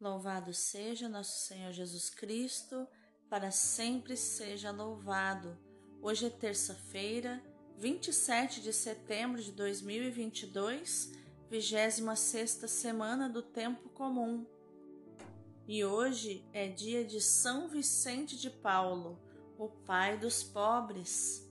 Louvado seja nosso Senhor Jesus Cristo, para sempre seja louvado. Hoje é terça-feira, 27 de setembro de 2022, 26 semana do Tempo Comum. E hoje é dia de São Vicente de Paulo, o pai dos pobres.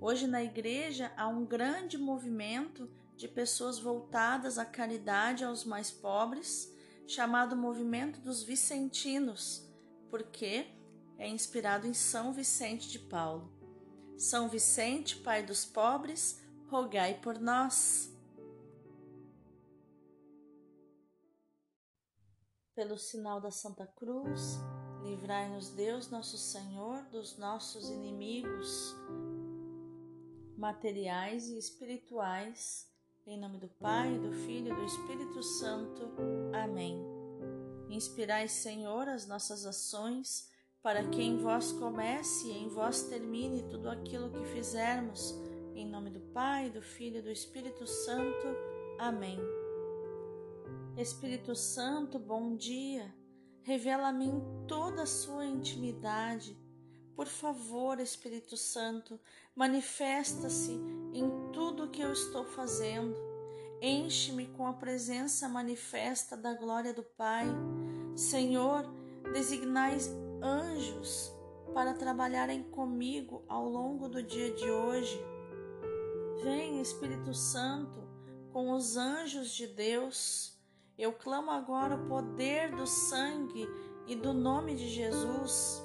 Hoje na igreja há um grande movimento de pessoas voltadas à caridade aos mais pobres chamado Movimento dos Vicentinos, porque é inspirado em São Vicente de Paulo. São Vicente, Pai dos pobres, rogai por nós. Pelo sinal da Santa Cruz, livrai-nos Deus, nosso Senhor, dos nossos inimigos, materiais e espirituais em nome do Pai, do Filho e do Espírito Santo. Amém. Inspirai, Senhor, as nossas ações, para que em vós comece e em vós termine tudo aquilo que fizermos. Em nome do Pai, do Filho e do Espírito Santo. Amém. Espírito Santo, bom dia. Revela a mim toda a sua intimidade por favor, Espírito Santo, manifesta-se em tudo que eu estou fazendo. Enche-me com a presença manifesta da glória do Pai. Senhor, designais anjos para trabalharem comigo ao longo do dia de hoje. Vem, Espírito Santo, com os anjos de Deus. Eu clamo agora o poder do sangue e do nome de Jesus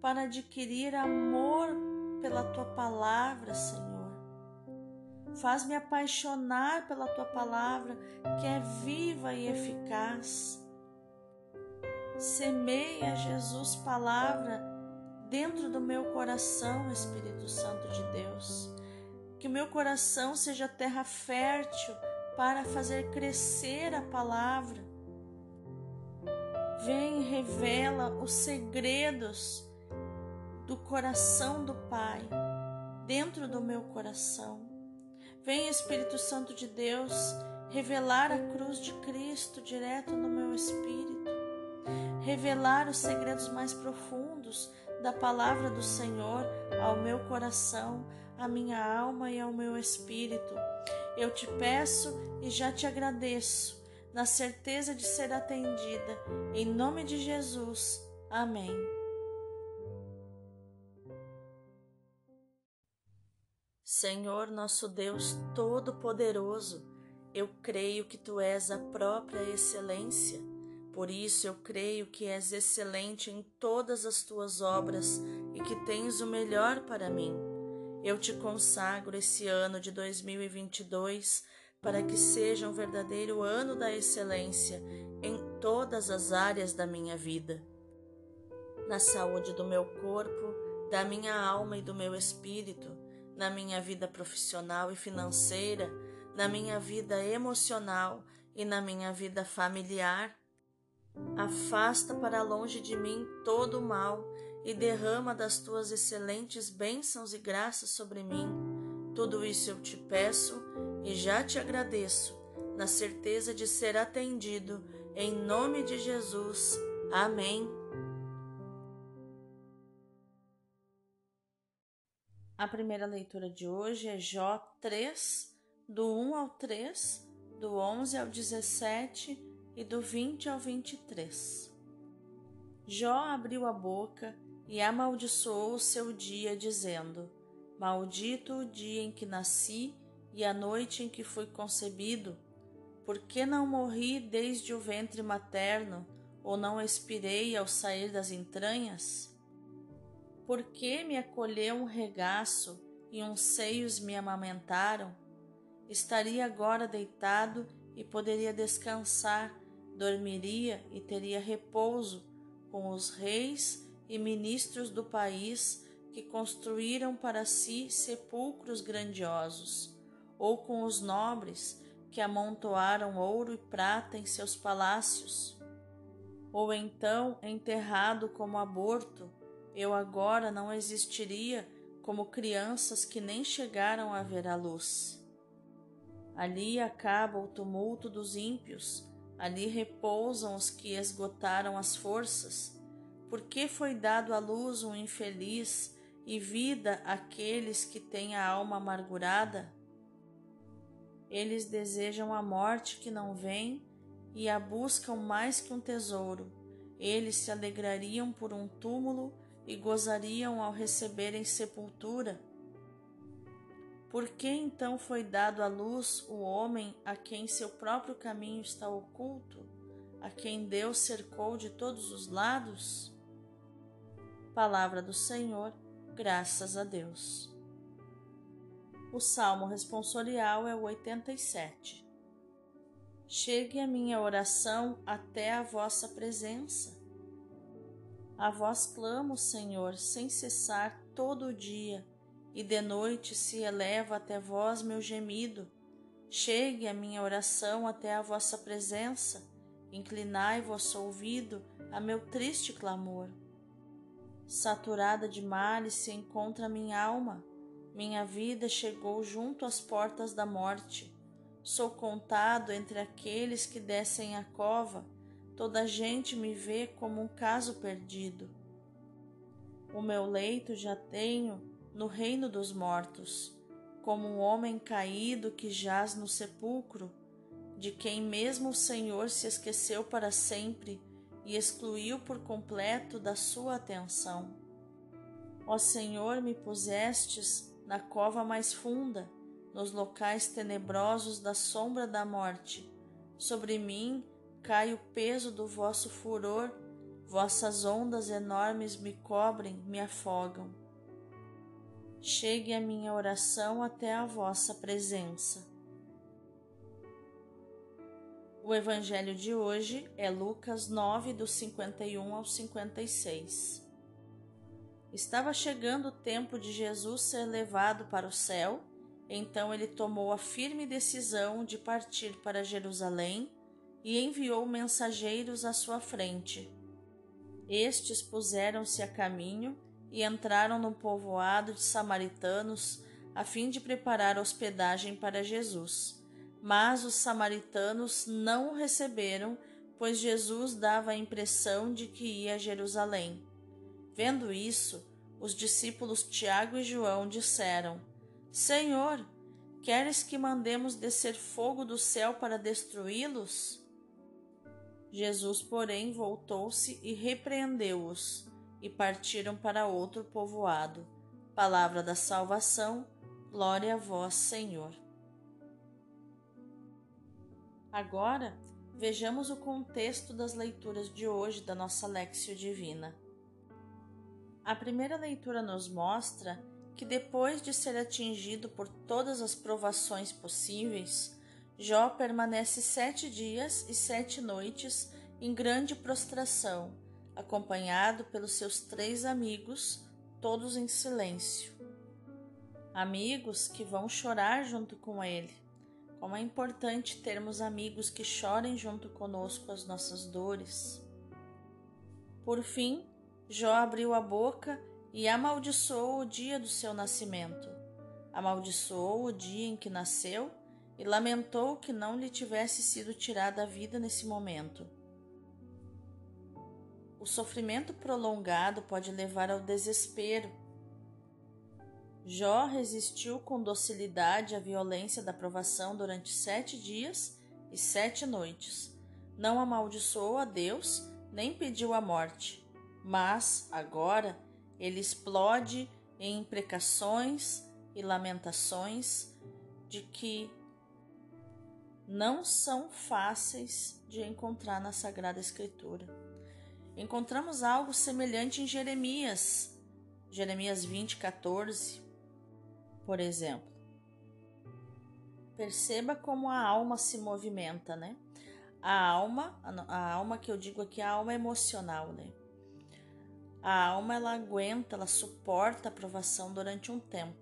para adquirir amor pela tua palavra, Senhor. Faz-me apaixonar pela tua palavra, que é viva e eficaz. Semeia, Jesus, palavra dentro do meu coração, Espírito Santo de Deus. Que o meu coração seja terra fértil para fazer crescer a palavra. Vem revela os segredos do coração do Pai dentro do meu coração. Vem, Espírito Santo de Deus, revelar a cruz de Cristo direto no meu espírito, revelar os segredos mais profundos da palavra do Senhor ao meu coração, à minha alma e ao meu espírito. Eu te peço e já te agradeço, na certeza de ser atendida. Em nome de Jesus. Amém. Senhor nosso Deus Todo-Poderoso, eu creio que Tu és a própria excelência. Por isso eu creio que és excelente em todas as tuas obras e que tens o melhor para mim. Eu te consagro esse ano de 2022 para que seja um verdadeiro ano da excelência em todas as áreas da minha vida. Na saúde do meu corpo, da minha alma e do meu espírito, na minha vida profissional e financeira, na minha vida emocional e na minha vida familiar. Afasta para longe de mim todo o mal e derrama das tuas excelentes bênçãos e graças sobre mim. Tudo isso eu te peço e já te agradeço, na certeza de ser atendido, em nome de Jesus. Amém. A primeira leitura de hoje é Jó 3, do 1 ao 3, do 11 ao 17 e do 20 ao 23. Jó abriu a boca e amaldiçoou o seu dia, dizendo: Maldito o dia em que nasci e a noite em que fui concebido. Por que não morri desde o ventre materno, ou não expirei ao sair das entranhas? Por que me acolheu um regaço e uns seios me amamentaram? Estaria agora deitado e poderia descansar, dormiria e teria repouso com os reis e ministros do país que construíram para si sepulcros grandiosos, ou com os nobres que amontoaram ouro e prata em seus palácios, ou então enterrado como aborto eu agora não existiria como crianças que nem chegaram a ver a luz. Ali acaba o tumulto dos ímpios, Ali repousam os que esgotaram as forças. Porque foi dado à luz um infeliz e vida àqueles que têm a alma amargurada? Eles desejam a morte que não vem e a buscam mais que um tesouro. Eles se alegrariam por um túmulo e gozariam ao receberem sepultura. Por que então foi dado à luz o homem a quem seu próprio caminho está oculto, a quem Deus cercou de todos os lados? Palavra do Senhor, graças a Deus. O salmo responsorial é o 87. Chegue a minha oração até a vossa presença. A vós clamo, Senhor, sem cessar todo o dia e de noite se eleva até vós meu gemido. Chegue a minha oração até a vossa presença, inclinai vosso ouvido a meu triste clamor. Saturada de males se encontra minha alma, minha vida chegou junto às portas da morte. Sou contado entre aqueles que descem a cova, toda a gente me vê como um caso perdido. O meu leito já tenho no reino dos mortos, como um homem caído que jaz no sepulcro, de quem mesmo o Senhor se esqueceu para sempre e excluiu por completo da sua atenção. Ó Senhor, me pusestes na cova mais funda, nos locais tenebrosos da sombra da morte. Sobre mim cai o peso do vosso furor, vossas ondas enormes me cobrem, me afogam chegue a minha oração até a vossa presença. O evangelho de hoje é Lucas 9, do 51 ao 56. Estava chegando o tempo de Jesus ser levado para o céu, então ele tomou a firme decisão de partir para Jerusalém e enviou mensageiros à sua frente. Estes puseram-se a caminho e entraram no povoado de samaritanos a fim de preparar hospedagem para Jesus. Mas os samaritanos não o receberam, pois Jesus dava a impressão de que ia a Jerusalém. Vendo isso, os discípulos Tiago e João disseram: Senhor, queres que mandemos descer fogo do céu para destruí-los? Jesus, porém, voltou-se e repreendeu-os e partiram para outro povoado. Palavra da salvação, glória a vós, Senhor. Agora, vejamos o contexto das leituras de hoje da nossa Lexio Divina. A primeira leitura nos mostra que depois de ser atingido por todas as provações possíveis, Jó permanece sete dias e sete noites em grande prostração acompanhado pelos seus três amigos, todos em silêncio. Amigos que vão chorar junto com ele. Como é importante termos amigos que chorem junto conosco as nossas dores. Por fim, Jó abriu a boca e amaldiçoou o dia do seu nascimento. Amaldiçoou o dia em que nasceu e lamentou que não lhe tivesse sido tirada a vida nesse momento o sofrimento prolongado pode levar ao desespero. Jó resistiu com docilidade à violência da provação durante sete dias e sete noites. Não amaldiçoou a Deus, nem pediu a morte. Mas, agora, ele explode em imprecações e lamentações de que não são fáceis de encontrar na Sagrada Escritura encontramos algo semelhante em Jeremias, Jeremias 20, 14, por exemplo. Perceba como a alma se movimenta, né? A alma, a alma que eu digo aqui, a alma emocional, né? A alma ela aguenta, ela suporta a provação durante um tempo,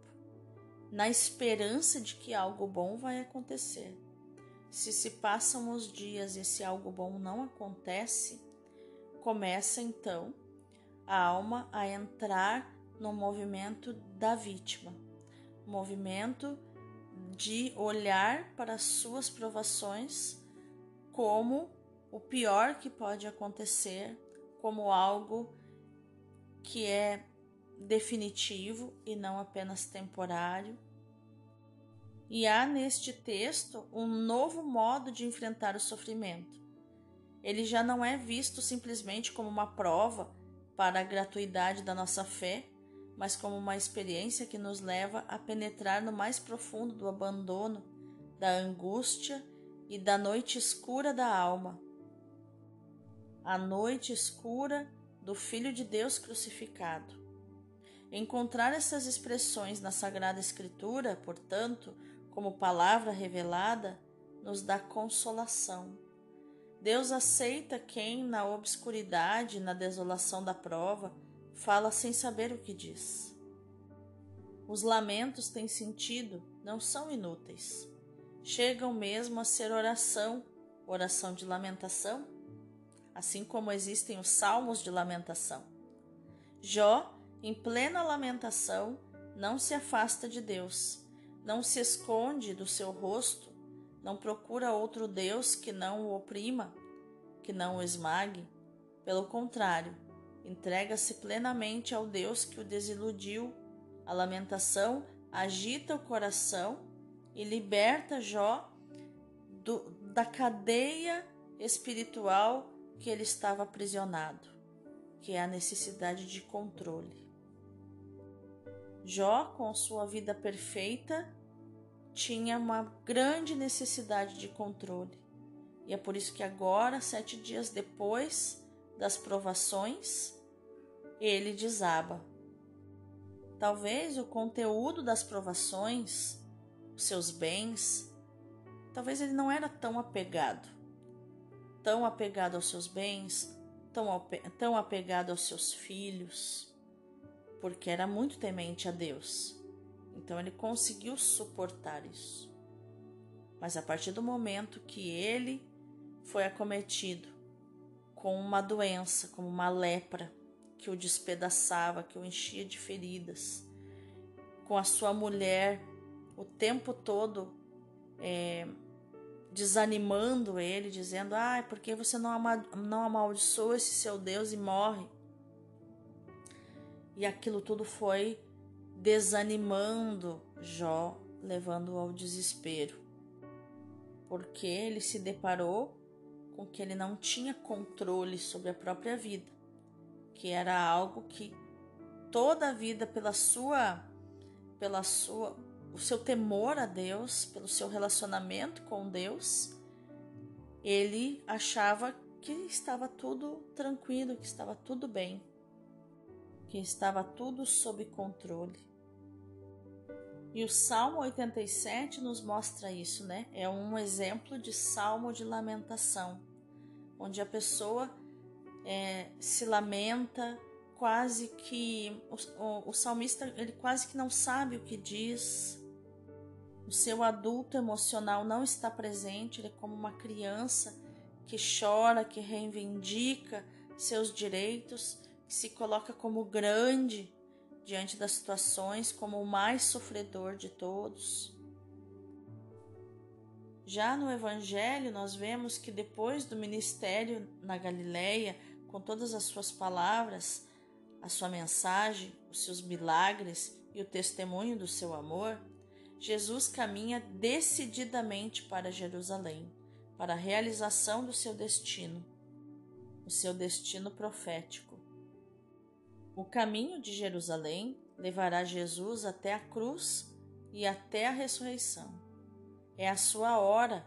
na esperança de que algo bom vai acontecer. Se se passam os dias e esse algo bom não acontece, começa então a alma a entrar no movimento da vítima, movimento de olhar para as suas provações como o pior que pode acontecer como algo que é definitivo e não apenas temporário. E há neste texto um novo modo de enfrentar o sofrimento. Ele já não é visto simplesmente como uma prova para a gratuidade da nossa fé, mas como uma experiência que nos leva a penetrar no mais profundo do abandono, da angústia e da noite escura da alma. A noite escura do Filho de Deus crucificado. Encontrar essas expressões na Sagrada Escritura, portanto, como palavra revelada, nos dá consolação. Deus aceita quem, na obscuridade, na desolação da prova, fala sem saber o que diz. Os lamentos têm sentido, não são inúteis. Chegam mesmo a ser oração, oração de lamentação, assim como existem os salmos de lamentação. Jó em plena lamentação, não se afasta de Deus, não se esconde do seu rosto, não procura outro Deus que não o oprima, que não o esmague. Pelo contrário, entrega-se plenamente ao Deus que o desiludiu. A lamentação agita o coração e liberta Jó do, da cadeia espiritual que ele estava aprisionado, que é a necessidade de controle. Jó, com sua vida perfeita, tinha uma grande necessidade de controle. E é por isso que agora, sete dias depois das provações, ele desaba. Talvez o conteúdo das provações, os seus bens, talvez ele não era tão apegado, tão apegado aos seus bens, tão, tão apegado aos seus filhos porque era muito temente a Deus. Então ele conseguiu suportar isso. Mas a partir do momento que ele foi acometido com uma doença, como uma lepra, que o despedaçava, que o enchia de feridas, com a sua mulher o tempo todo é, desanimando ele, dizendo: Ah, por que você não, ama, não amaldiçoa esse seu Deus e morre? E aquilo tudo foi desanimando Jó, levando-o ao desespero, porque ele se deparou com que ele não tinha controle sobre a própria vida, que era algo que toda a vida pela sua pela sua o seu temor a Deus, pelo seu relacionamento com Deus, ele achava que estava tudo tranquilo, que estava tudo bem que estava tudo sob controle. E o Salmo 87 nos mostra isso, né? É um exemplo de salmo de lamentação, onde a pessoa é, se lamenta, quase que o, o, o salmista ele quase que não sabe o que diz. O seu adulto emocional não está presente, ele é como uma criança que chora, que reivindica seus direitos que se coloca como grande diante das situações, como o mais sofredor de todos. Já no Evangelho, nós vemos que depois do ministério na Galileia, com todas as suas palavras, a sua mensagem, os seus milagres e o testemunho do seu amor, Jesus caminha decididamente para Jerusalém, para a realização do seu destino, o seu destino profético. O caminho de Jerusalém levará Jesus até a cruz e até a ressurreição. É a sua hora,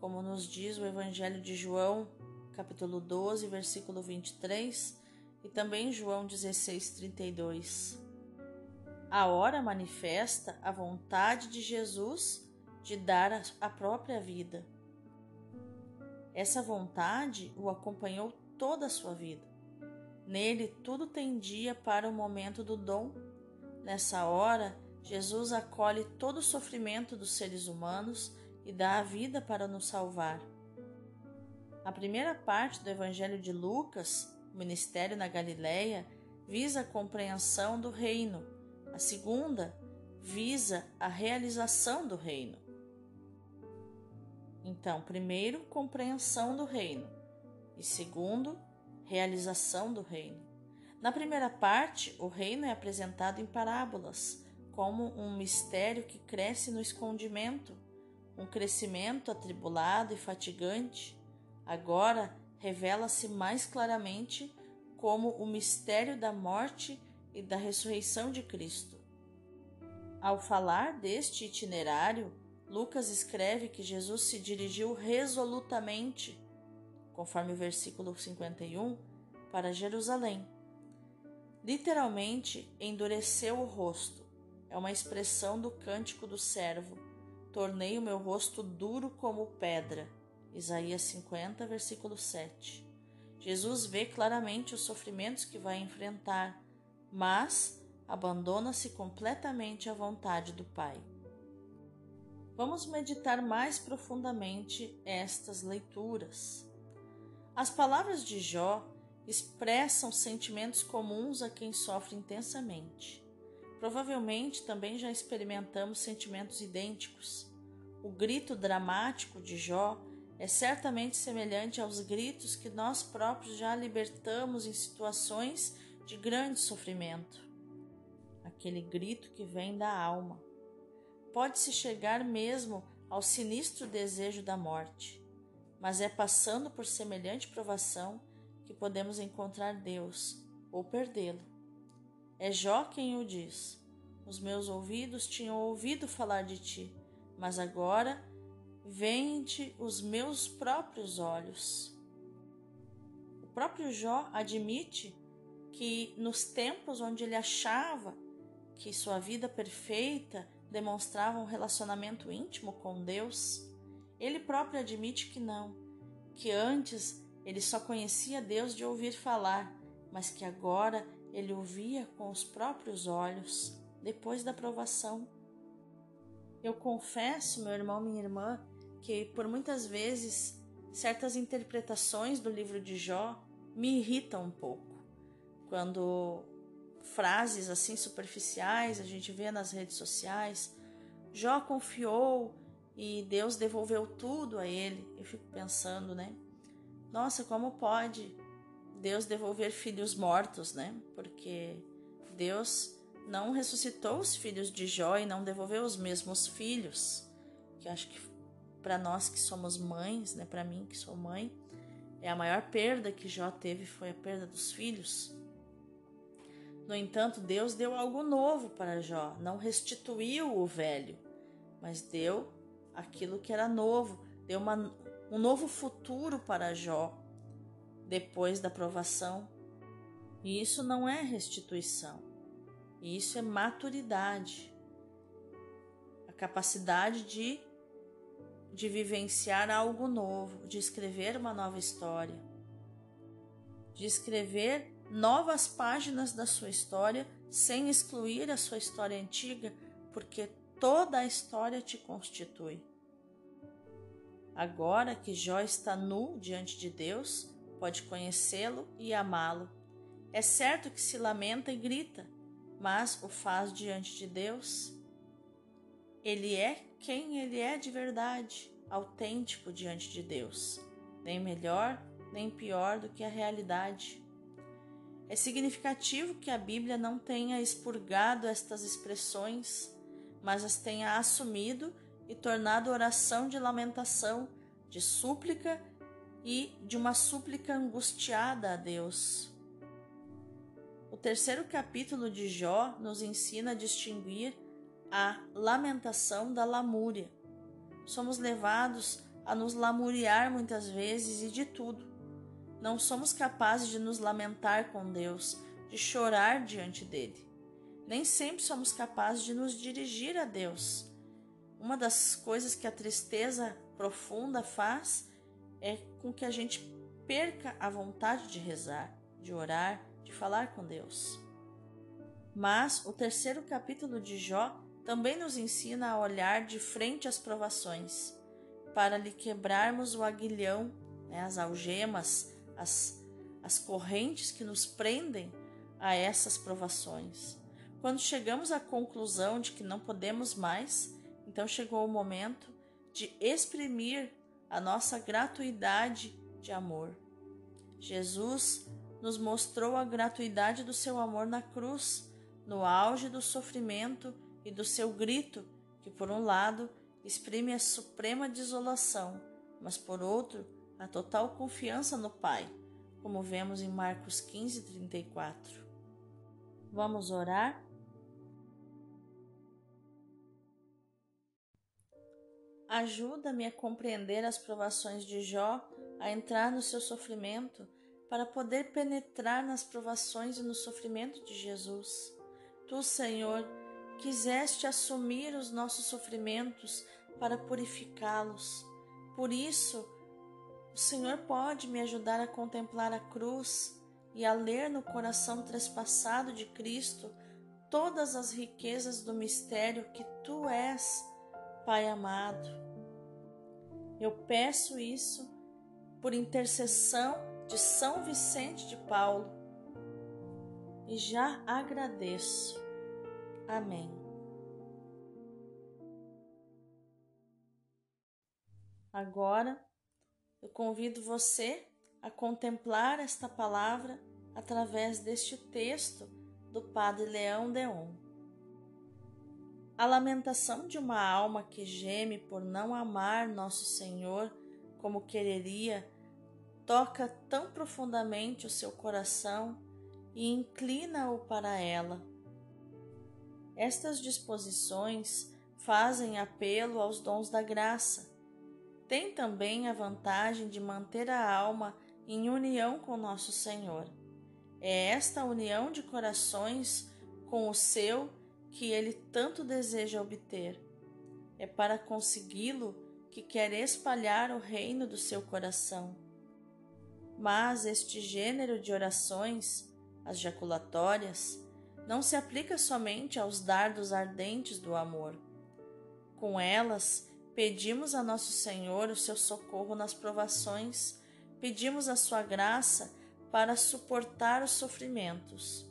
como nos diz o Evangelho de João, capítulo 12, versículo 23, e também João 16, 32. A hora manifesta a vontade de Jesus de dar a própria vida. Essa vontade o acompanhou toda a sua vida. Nele tudo tendia para o momento do dom. Nessa hora, Jesus acolhe todo o sofrimento dos seres humanos e dá a vida para nos salvar. A primeira parte do Evangelho de Lucas, o ministério na Galileia, visa a compreensão do reino. A segunda visa a realização do reino. Então, primeiro, compreensão do reino. e segundo, realização do reino. Na primeira parte, o reino é apresentado em parábolas, como um mistério que cresce no escondimento, um crescimento atribulado e fatigante. Agora revela-se mais claramente como o mistério da morte e da ressurreição de Cristo. Ao falar deste itinerário, Lucas escreve que Jesus se dirigiu resolutamente, conforme o versículo 51, para Jerusalém. Literalmente, endureceu o rosto. É uma expressão do cântico do servo. Tornei o meu rosto duro como pedra. Isaías 50, versículo 7. Jesus vê claramente os sofrimentos que vai enfrentar, mas abandona-se completamente à vontade do Pai. Vamos meditar mais profundamente estas leituras. As palavras de Jó expressam sentimentos comuns a quem sofre intensamente. Provavelmente também já experimentamos sentimentos idênticos. O grito dramático de Jó é certamente semelhante aos gritos que nós próprios já libertamos em situações de grande sofrimento aquele grito que vem da alma. Pode-se chegar mesmo ao sinistro desejo da morte, mas é passando por semelhante provação que podemos encontrar Deus ou perdê-lo. É Jó quem o diz: Os meus ouvidos tinham ouvido falar de ti, mas agora vêm-te os meus próprios olhos. O próprio Jó admite que nos tempos onde ele achava que sua vida perfeita demonstrava um relacionamento íntimo com Deus, ele próprio admite que não, que antes ele só conhecia Deus de ouvir falar, mas que agora ele o via com os próprios olhos, depois da provação. Eu confesso, meu irmão, minha irmã, que por muitas vezes certas interpretações do livro de Jó me irritam um pouco. Quando frases assim superficiais, a gente vê nas redes sociais. Jó confiou e Deus devolveu tudo a ele. Eu fico pensando, né? Nossa, como pode Deus devolver filhos mortos, né? Porque Deus não ressuscitou os filhos de Jó e não devolveu os mesmos filhos. Que acho que para nós que somos mães, né, para mim que sou mãe, é a maior perda que Jó teve foi a perda dos filhos. No entanto, Deus deu algo novo para Jó, não restituiu o velho, mas deu aquilo que era novo, deu uma, um novo futuro para Jó depois da provação. E isso não é restituição, isso é maturidade, a capacidade de, de vivenciar algo novo, de escrever uma nova história, de escrever novas páginas da sua história sem excluir a sua história antiga, porque toda a história te constitui. Agora que Jó está nu diante de Deus, pode conhecê-lo e amá-lo. É certo que se lamenta e grita, mas o faz diante de Deus. Ele é quem ele é de verdade, autêntico diante de Deus, nem melhor nem pior do que a realidade. É significativo que a Bíblia não tenha expurgado estas expressões, mas as tenha assumido e tornado oração de lamentação, de súplica e de uma súplica angustiada a Deus. O terceiro capítulo de Jó nos ensina a distinguir a lamentação da lamúria. Somos levados a nos lamuriar muitas vezes e de tudo não somos capazes de nos lamentar com Deus, de chorar diante dele. Nem sempre somos capazes de nos dirigir a Deus. Uma das coisas que a tristeza profunda faz é com que a gente perca a vontade de rezar, de orar, de falar com Deus. Mas o terceiro capítulo de Jó também nos ensina a olhar de frente às provações, para lhe quebrarmos o aguilhão, né, as algemas, as, as correntes que nos prendem a essas provações. Quando chegamos à conclusão de que não podemos mais, então chegou o momento de exprimir a nossa gratuidade de amor. Jesus nos mostrou a gratuidade do seu amor na cruz, no auge do sofrimento e do seu grito, que por um lado exprime a suprema desolação, mas por outro, a total confiança no Pai, como vemos em Marcos 15, 34. Vamos orar? Ajuda-me a compreender as provações de Jó, a entrar no seu sofrimento, para poder penetrar nas provações e no sofrimento de Jesus. Tu, Senhor, quiseste assumir os nossos sofrimentos para purificá-los. Por isso, o Senhor pode me ajudar a contemplar a cruz e a ler no coração trespassado de Cristo todas as riquezas do mistério que tu és, Pai amado. Eu peço isso por intercessão de São Vicente de Paulo e já agradeço. Amém. Agora, eu convido você a contemplar esta palavra através deste texto do Padre Leão Deon. A lamentação de uma alma que geme por não amar Nosso Senhor como quereria toca tão profundamente o seu coração e inclina-o para ela. Estas disposições fazem apelo aos dons da graça tem também a vantagem de manter a alma em união com nosso Senhor. É esta união de corações com o seu que ele tanto deseja obter. É para consegui-lo que quer espalhar o reino do seu coração. Mas este gênero de orações, as jaculatórias, não se aplica somente aos dardos ardentes do amor. Com elas, Pedimos a Nosso Senhor o seu socorro nas provações, pedimos a sua graça para suportar os sofrimentos.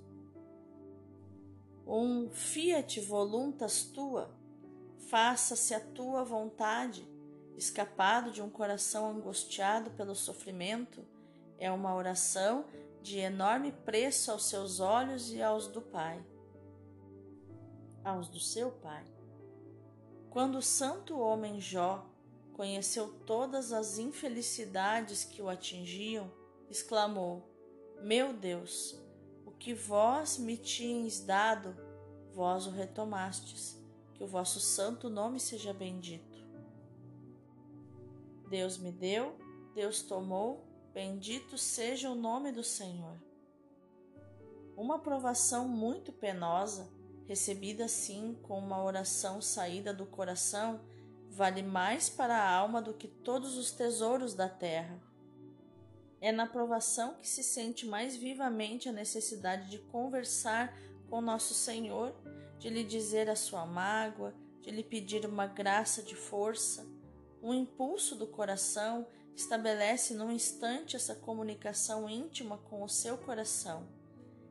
Um fiat voluntas tua, faça-se a tua vontade, escapado de um coração angustiado pelo sofrimento, é uma oração de enorme preço aos seus olhos e aos do Pai, aos do seu Pai. Quando o santo homem Jó conheceu todas as infelicidades que o atingiam, exclamou: Meu Deus, o que vós me tinhas dado, vós o retomastes, que o vosso santo nome seja bendito. Deus me deu, Deus tomou, bendito seja o nome do Senhor. Uma provação muito penosa recebida assim com uma oração saída do coração, vale mais para a alma do que todos os tesouros da terra. É na provação que se sente mais vivamente a necessidade de conversar com nosso Senhor, de lhe dizer a sua mágoa, de lhe pedir uma graça de força. Um impulso do coração estabelece num instante essa comunicação íntima com o seu coração.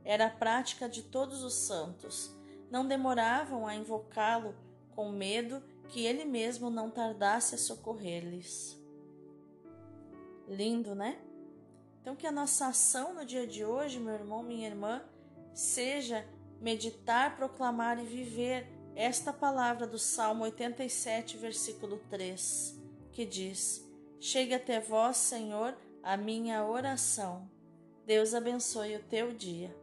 Era a prática de todos os santos não demoravam a invocá-lo com medo que ele mesmo não tardasse a socorrer-lhes. Lindo, né? Então, que a nossa ação no dia de hoje, meu irmão, minha irmã, seja meditar, proclamar e viver esta palavra do Salmo 87, versículo 3, que diz: Chegue até vós, Senhor, a minha oração. Deus abençoe o teu dia.